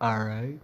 Alright.